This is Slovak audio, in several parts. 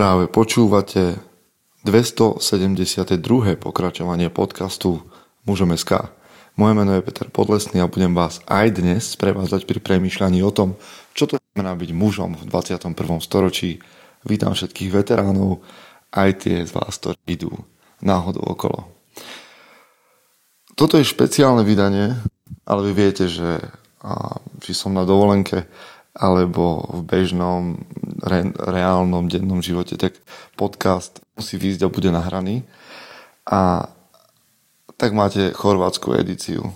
Práve počúvate 272. pokračovanie podcastu Mužom SK. Moje meno je Peter Podlesný a budem vás aj dnes sprevázať pri premýšľaní o tom, čo to znamená byť mužom v 21. storočí. Vítam všetkých veteránov, aj tie z vás, ktorí idú náhodou okolo. Toto je špeciálne vydanie, ale vy viete, že či som na dovolenke alebo v bežnom, re, reálnom, dennom živote, tak podcast musí výjsť a bude nahraný. A tak máte chorvátsku edíciu.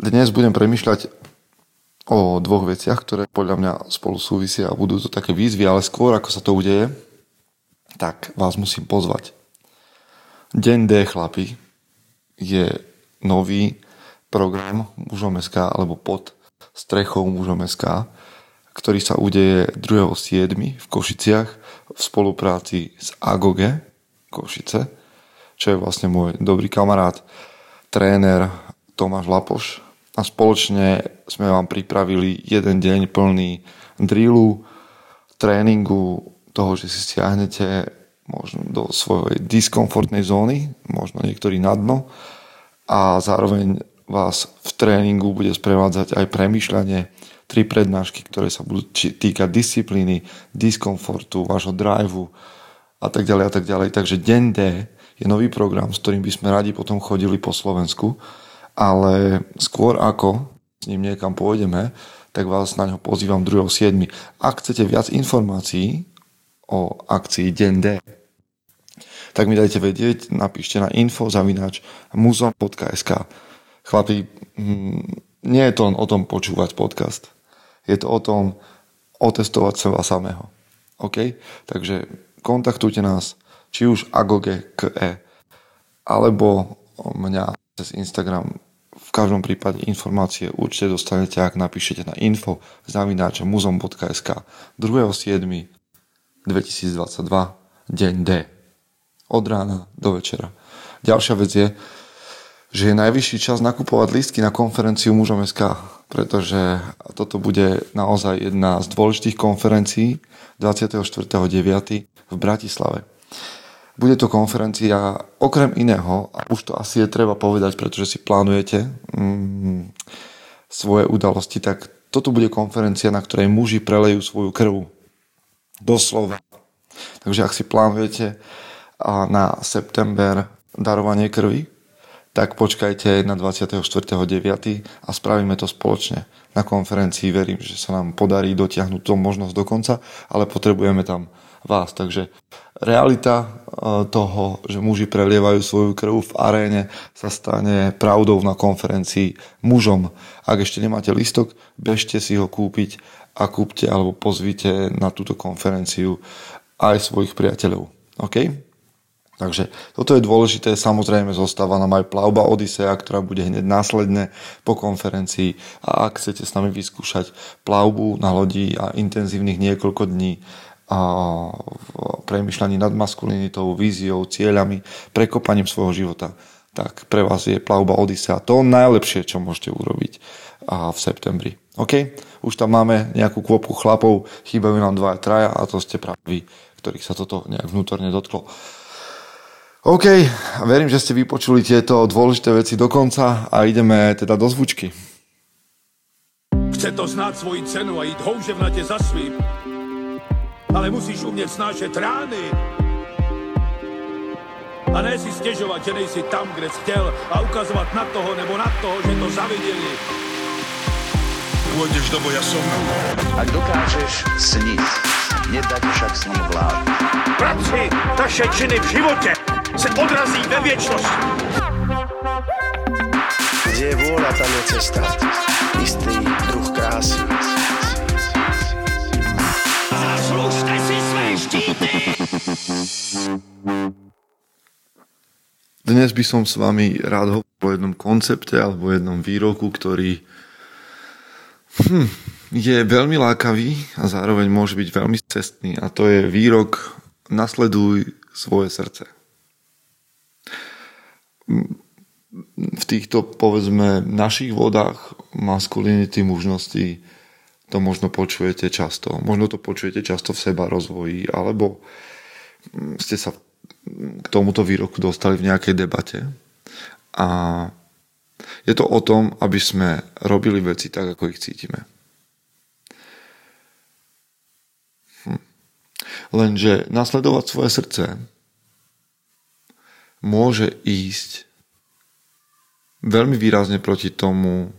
Dnes budem premyšľať o dvoch veciach, ktoré podľa mňa spolu súvisia a budú to také výzvy, ale skôr ako sa to udeje, tak vás musím pozvať. Deň D, chlapi, je nový program mužom.sk alebo pod strechou mužom SK, ktorý sa udeje 2.7. v Košiciach v spolupráci s Agoge Košice, čo je vlastne môj dobrý kamarát, tréner Tomáš Lapoš a spoločne sme vám pripravili jeden deň plný drillu, tréningu, toho, že si stiahnete možno do svojej diskomfortnej zóny, možno niektorí na dno a zároveň vás v tréningu bude sprevádzať aj premýšľanie, tri prednášky, ktoré sa budú týkať disciplíny, diskomfortu, vášho driveu a tak ďalej a tak ďalej. Takže deň D je nový program, s ktorým by sme radi potom chodili po Slovensku, ale skôr ako s ním niekam pôjdeme, tak vás na ňo pozývam 2.7. Ak chcete viac informácií o akcii Deň D, tak mi dajte vedieť, napíšte na info zavináč muzon.sk. Chlapi, hm, nie je to len o tom počúvať podcast. Je to o tom otestovať seba samého. OK? Takže kontaktujte nás, či už agoge KE, alebo mňa cez Instagram. V každom prípade informácie určite dostanete, ak napíšete na info zavináča muzom.sk 2.7.2022 deň D. Od rána do večera. Ďalšia vec je, že je najvyšší čas nakupovať lístky na konferenciu mužom SK, pretože toto bude naozaj jedna z dôležitých konferencií 24.9. v Bratislave. Bude to konferencia okrem iného, a už to asi je treba povedať, pretože si plánujete mm, svoje udalosti, tak toto bude konferencia, na ktorej muži prelejú svoju krv. Doslova. Takže ak si plánujete na september darovanie krvi, tak počkajte na 24.9. a spravíme to spoločne. Na konferencii verím, že sa nám podarí dotiahnuť tú možnosť do konca, ale potrebujeme tam vás. Takže realita e, toho, že muži prelievajú svoju krv v aréne, sa stane pravdou na konferencii mužom. Ak ešte nemáte listok, bežte si ho kúpiť a kúpte alebo pozvite na túto konferenciu aj svojich priateľov. OK? Takže toto je dôležité, samozrejme zostáva nám aj plavba Odisea, ktorá bude hneď následne po konferencii a ak chcete s nami vyskúšať plavbu na lodi a intenzívnych niekoľko dní a v premyšľaní nad maskulinitou, víziou, cieľami, prekopaním svojho života, tak pre vás je plavba Odisea to najlepšie, čo môžete urobiť v septembri. OK? Už tam máme nejakú kôpku chlapov, chýbajú nám dva traja a to ste práve vy, ktorých sa toto nejak vnútorne dotklo. OK, verím, že ste vypočuli tieto dôležité veci do konca a ideme teda do zvučky. Chce to znáť svoji cenu a ísť houževnate za svým. Ale musíš umieť snášať rány. A ne si stiežovať, že nejsi tam, kde si chcel a ukazovať na toho nebo na toho, že to zavideli. Pôjdeš do boja som. Ak dokážeš sniť, nedať však sním vlád. Práci, taše činy v živote se odrazí ve věčnosti. Kde je vôľa, tam je cesta. Istý druh krásy. Zaslužte si své štíty! Dnes by som s vami rád hovoril o jednom koncepte alebo jednom výroku, ktorý hm, je veľmi lákavý a zároveň môže byť veľmi cestný a to je výrok nasleduj svoje srdce v týchto, povedzme, našich vodách maskulinity, mužnosti to možno počujete často. Možno to počujete často v seba rozvoji, alebo ste sa k tomuto výroku dostali v nejakej debate. A je to o tom, aby sme robili veci tak, ako ich cítime. Hm. Lenže nasledovať svoje srdce môže ísť veľmi výrazne proti tomu,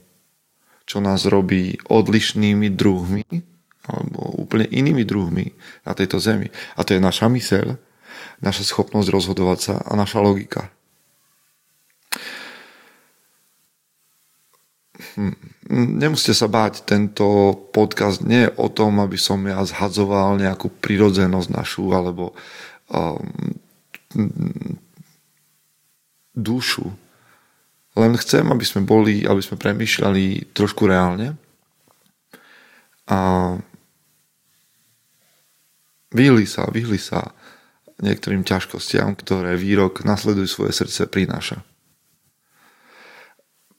čo nás robí odlišnými druhmi alebo úplne inými druhmi na tejto zemi. A to je naša myseľ, naša schopnosť rozhodovať sa a naša logika. Hm. Nemusíte sa báť, tento podcast nie je o tom, aby som ja zhadzoval nejakú prirodzenosť našu alebo um, dušu len chcem, aby sme boli, aby sme premýšľali trošku reálne a vyhli sa, vyhli sa niektorým ťažkostiam, ktoré výrok nasleduj svoje srdce prináša.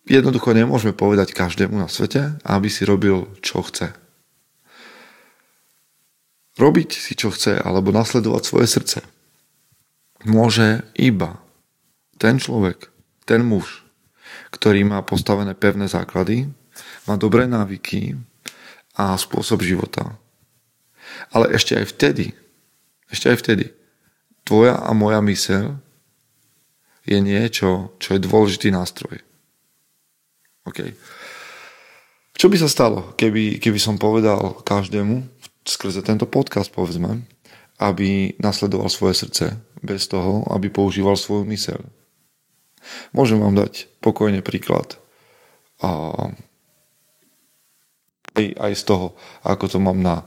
Jednoducho nemôžeme povedať každému na svete, aby si robil, čo chce. Robiť si, čo chce, alebo nasledovať svoje srdce môže iba ten človek, ten muž, ktorý má postavené pevné základy, má dobré návyky a spôsob života. Ale ešte aj vtedy, ešte aj vtedy, tvoja a moja myseľ je niečo, čo je dôležitý nástroj. OK. Čo by sa stalo, keby, keby som povedal každému, skrze tento podcast povedzme, aby nasledoval svoje srdce bez toho, aby používal svoju myseľ. Môžem vám dať pokojne príklad. A aj, aj z toho, ako to mám na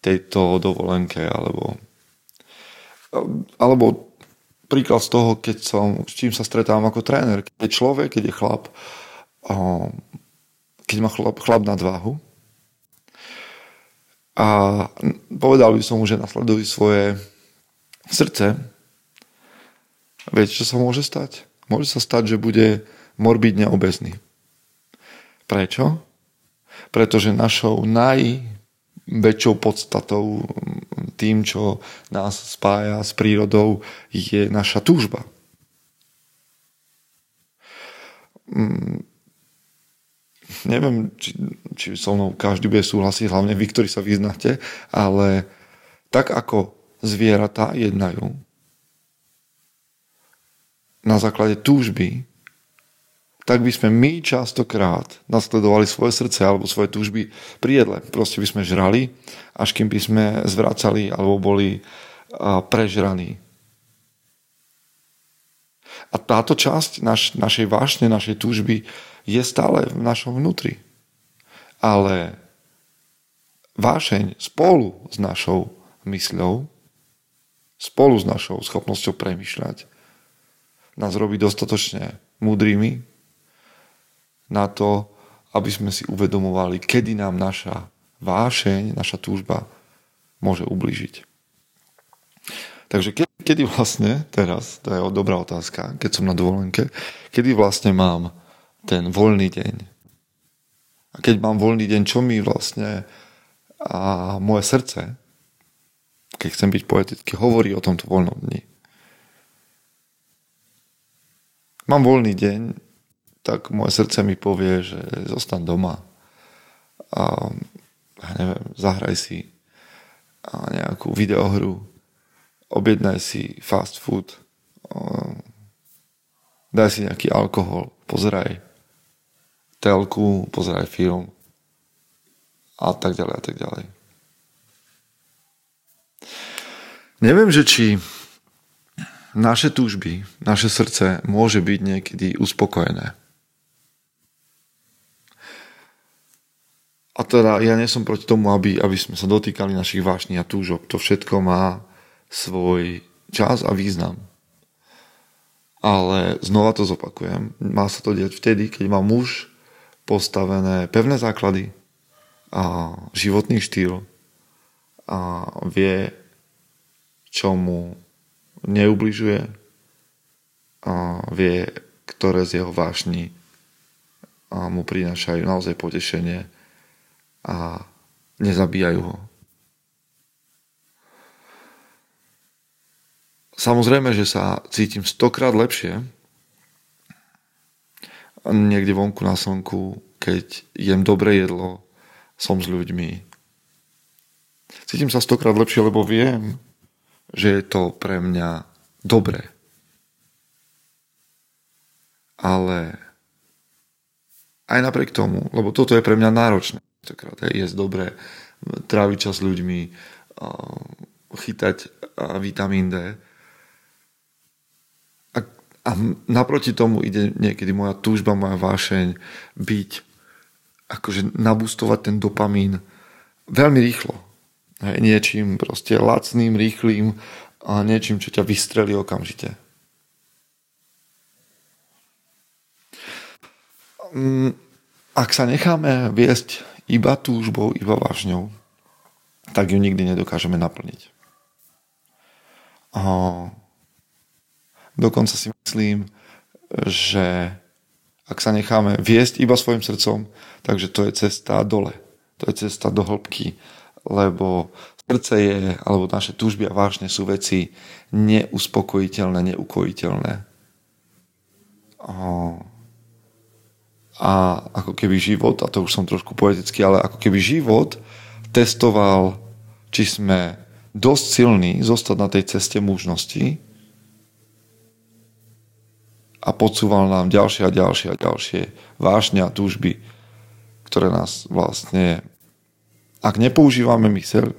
tejto dovolenke, alebo, alebo príklad z toho, keď som, s čím sa stretávam ako tréner. Keď je človek, keď je chlap, keď má chlap, chlap na dváhu a povedal by som mu, že nasleduj svoje srdce, viete, čo sa môže stať? Môže sa stať, že bude morbidne obezný. Prečo? Pretože našou najväčšou podstatou, tým, čo nás spája s prírodou, je naša túžba. Mm, neviem, či, či so mnou každý bude súhlasiť, hlavne vy, ktorí sa vyznáte, ale tak ako zvieratá jednajú, na základe túžby, tak by sme my častokrát nasledovali svoje srdce alebo svoje túžby pri jedle. Proste by sme žrali, až kým by sme zvracali alebo boli prežraní. A táto časť naš, našej vášne, našej túžby je stále v našom vnútri. Ale vášeň spolu s našou mysľou, spolu s našou schopnosťou premyšľať, nás robí dostatočne múdrymi na to, aby sme si uvedomovali, kedy nám naša vášeň, naša túžba môže ubližiť. Takže ke, kedy vlastne, teraz, to je dobrá otázka, keď som na dovolenke, kedy vlastne mám ten voľný deň. A keď mám voľný deň, čo mi vlastne a moje srdce, keď chcem byť poetický, hovorí o tomto voľnom dni. Mám voľný deň, tak moje srdce mi povie, že zostan doma a ja neviem, zahraj si nejakú videohru, objednaj si fast food, daj si nejaký alkohol, pozeraj telku, pozeraj film a tak ďalej a tak ďalej. Neviem, že či naše túžby, naše srdce môže byť niekedy uspokojené. A teda ja nie som proti tomu, aby, aby sme sa dotýkali našich vášní a túžob. To všetko má svoj čas a význam. Ale znova to zopakujem. Má sa to diať vtedy, keď má muž postavené pevné základy a životný štýl a vie, čo mu neubližuje a vie, ktoré z jeho vášni a mu prinášajú naozaj potešenie a nezabíjajú ho. Samozrejme, že sa cítim stokrát lepšie niekde vonku na slnku, keď jem dobré jedlo, som s ľuďmi. Cítim sa stokrát lepšie, lebo viem, že je to pre mňa dobré. Ale aj napriek tomu, lebo toto je pre mňa náročné, je dobré, tráviť čas s ľuďmi, chytať vitamín D, a naproti tomu ide niekedy moja túžba, moja vášeň byť, akože nabustovať ten dopamín veľmi rýchlo. Hej, niečím proste lacným, rýchlým a niečím, čo ťa vystrelí okamžite. Mm, ak sa necháme viesť iba túžbou, iba vášňou, tak ju nikdy nedokážeme naplniť. Dokonca si myslím, že ak sa necháme viesť iba svojim srdcom, takže to je cesta dole. To je cesta do hĺbky, lebo srdce je, alebo naše túžby a vážne sú veci neuspokojiteľné, neukojiteľné. A ako keby život, a to už som trošku poetický, ale ako keby život testoval, či sme dosť silní zostať na tej ceste mužnosti, a podsúval nám ďalšie a ďalšie a ďalšie vášne a túžby, ktoré nás vlastne, ak nepoužívame myseľ,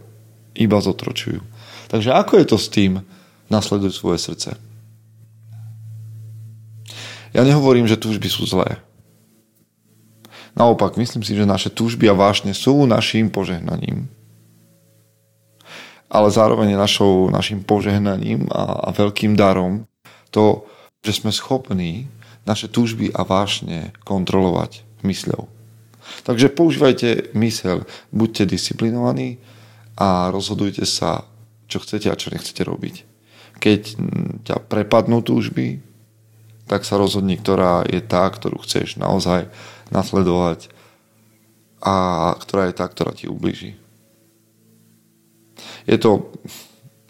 iba zotročujú. Takže ako je to s tým nasleduj svoje srdce? Ja nehovorím, že túžby sú zlé. Naopak, myslím si, že naše túžby a vášne sú našim požehnaním. Ale zároveň našou, našim požehnaním a, a veľkým darom to, že sme schopní naše túžby a vášne kontrolovať mysľou. Takže používajte mysel, buďte disciplinovaní a rozhodujte sa, čo chcete a čo nechcete robiť. Keď ťa prepadnú túžby, tak sa rozhodni, ktorá je tá, ktorú chceš naozaj nasledovať a ktorá je tá, ktorá ti ubliží. Je to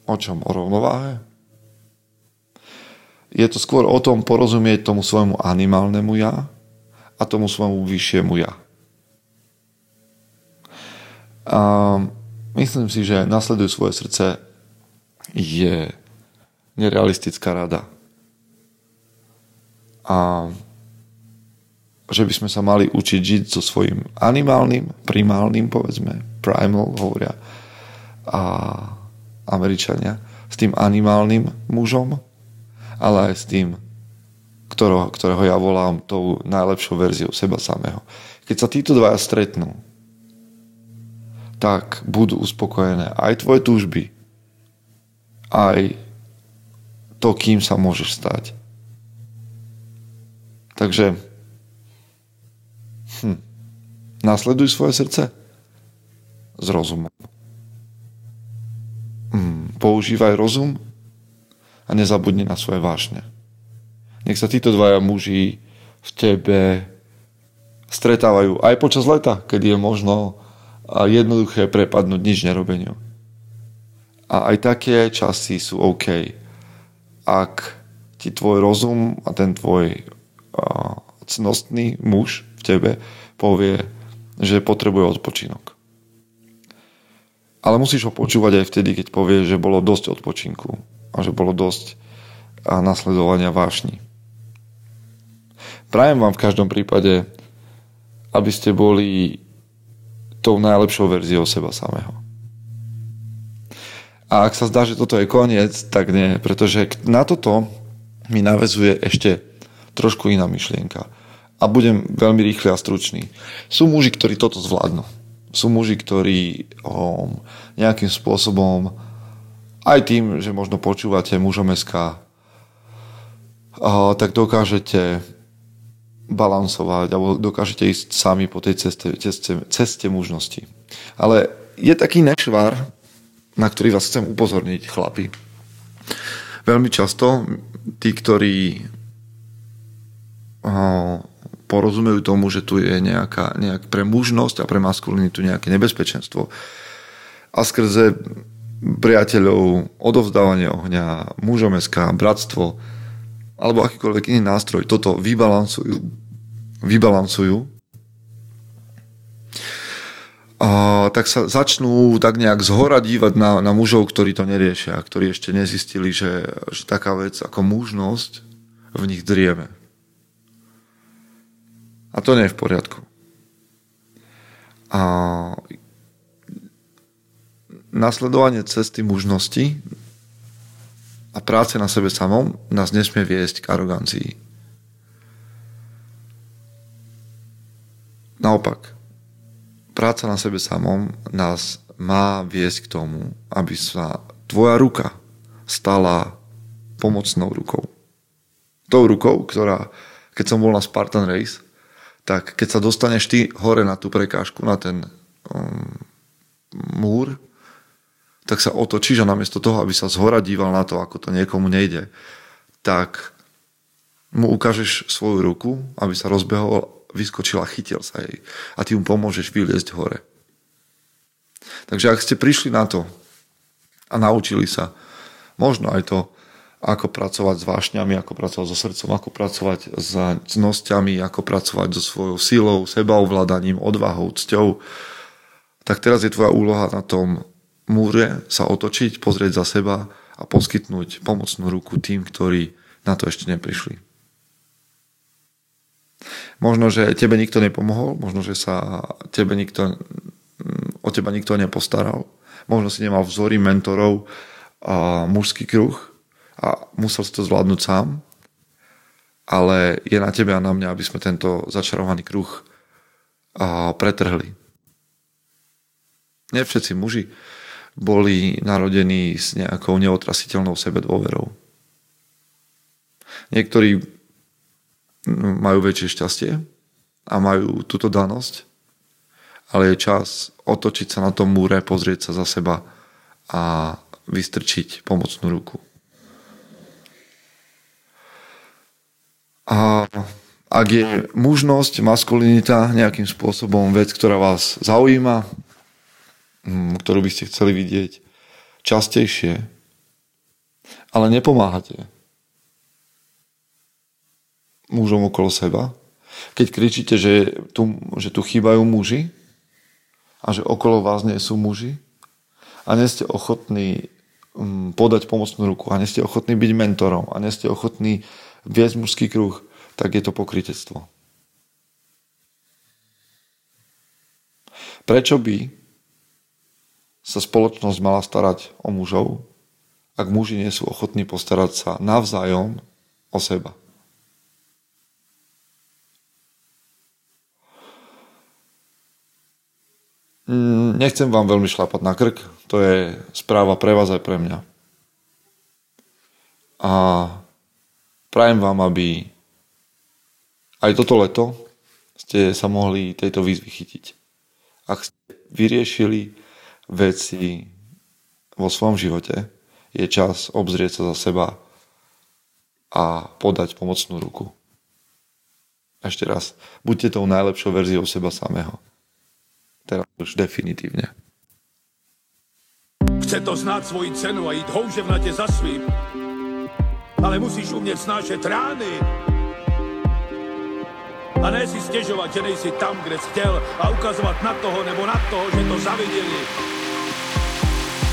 o čom? O rovnováhe? je to skôr o tom porozumieť tomu svojmu animálnemu ja a tomu svojmu vyššiemu ja. A myslím si, že nasleduj svoje srdce je nerealistická rada. A že by sme sa mali učiť žiť so svojím animálnym, primálnym, povedzme, primal hovoria a Američania, s tým animálnym mužom ale aj s tým, ktorého, ktorého ja volám tou najlepšou verziou seba samého. Keď sa títo dvaja stretnú, tak budú uspokojené aj tvoje túžby, aj to, kým sa môžeš stať. Takže hm, nasleduj svoje srdce s rozumom. Hm, používaj rozum a nezabudni na svoje vášne. Nech sa títo dvaja muži v tebe stretávajú aj počas leta, keď je možno jednoduché prepadnúť nič nerobeniu. A aj také časy sú OK. Ak ti tvoj rozum a ten tvoj uh, cnostný muž v tebe povie, že potrebuje odpočinok. Ale musíš ho počúvať aj vtedy, keď povie, že bolo dosť odpočinku a že bolo dosť a nasledovania vášni. Prajem vám v každom prípade, aby ste boli tou najlepšou verziou seba samého. A ak sa zdá, že toto je koniec, tak nie, pretože na toto mi navezuje ešte trošku iná myšlienka. A budem veľmi rýchly a stručný. Sú muži, ktorí toto zvládnu. Sú muži, ktorí um, nejakým spôsobom aj tým, že možno počúvate mužom SK, tak dokážete balansovať alebo dokážete ísť sami po tej ceste, ceste, ceste mužnosti. Ale je taký nešvar, na ktorý vás chcem upozorniť, chlapi. Veľmi často tí, ktorí porozumejú tomu, že tu je nejaká, nejak pre mužnosť a pre maskulinitu nejaké nebezpečenstvo. A skrze priateľov, odovzdávanie ohňa, mužomeská, bratstvo alebo akýkoľvek iný nástroj toto vybalancujú, vybalancujú a tak sa začnú tak nejak zhora dívať na, na mužov, ktorí to neriešia, ktorí ešte nezistili, že, že taká vec ako mužnosť v nich drieme. A to nie je v poriadku. A nasledovanie cesty mužnosti a práce na sebe samom nás nesmie viesť k arogancii. Naopak, práca na sebe samom nás má viesť k tomu, aby sa tvoja ruka stala pomocnou rukou. Tou rukou, ktorá, keď som bol na Spartan Race, tak keď sa dostaneš ty hore na tú prekážku, na ten um, múr, tak sa otočíš a namiesto toho, aby sa zhora díval na to, ako to niekomu nejde, tak mu ukážeš svoju ruku, aby sa rozbehol vyskočil a chytil sa jej. A ty mu pomôžeš vyliezť hore. Takže ak ste prišli na to a naučili sa možno aj to, ako pracovať s vášňami, ako pracovať so srdcom, ako pracovať s cnosťami, ako pracovať so svojou silou, sebaovládaním, odvahou, cťou, tak teraz je tvoja úloha na tom múre sa otočiť, pozrieť za seba a poskytnúť pomocnú ruku tým, ktorí na to ešte neprišli. Možno, že tebe nikto nepomohol, možno, že sa tebe nikto, o teba nikto nepostaral. Možno si nemal vzory mentorov a mužský kruh a musel si to zvládnuť sám. Ale je na tebe a na mňa, aby sme tento začarovaný kruh pretrhli. Nie všetci muži boli narodení s nejakou neotrasiteľnou sebedôverou. Niektorí majú väčšie šťastie a majú túto danosť, ale je čas otočiť sa na tom múre, pozrieť sa za seba a vystrčiť pomocnú ruku. A ak je mužnosť, maskulinita nejakým spôsobom vec, ktorá vás zaujíma, ktorú by ste chceli vidieť častejšie, ale nepomáhate, mužom okolo seba, keď kričíte, že tu, že tu chýbajú muži a že okolo vás nie sú muži a nie ste ochotní um, podať pomocnú ruku a nie ste ochotní byť mentorom a nie ste ochotní viesť mužský kruh, tak je to pokritectvo. Prečo by sa spoločnosť mala starať o mužov, ak muži nie sú ochotní postarať sa navzájom o seba? Mm, nechcem vám veľmi šlapať na krk, to je správa pre vás aj pre mňa. A prajem vám, aby aj toto leto ste sa mohli tejto výzvy chytiť. Ak ste vyriešili veci vo svojom živote, je čas obzrieť sa za seba a podať pomocnú ruku. Ešte raz, buďte tou najlepšou verziou seba samého. Teraz už definitívne. Chce to znát svoji cenu a jít houževnatě za svým. Ale musíš umět snášet rány. A ne si stěžovat, že nejsi tam, kde jsi chtěl a ukazovat na toho nebo na toho, že to zaviděli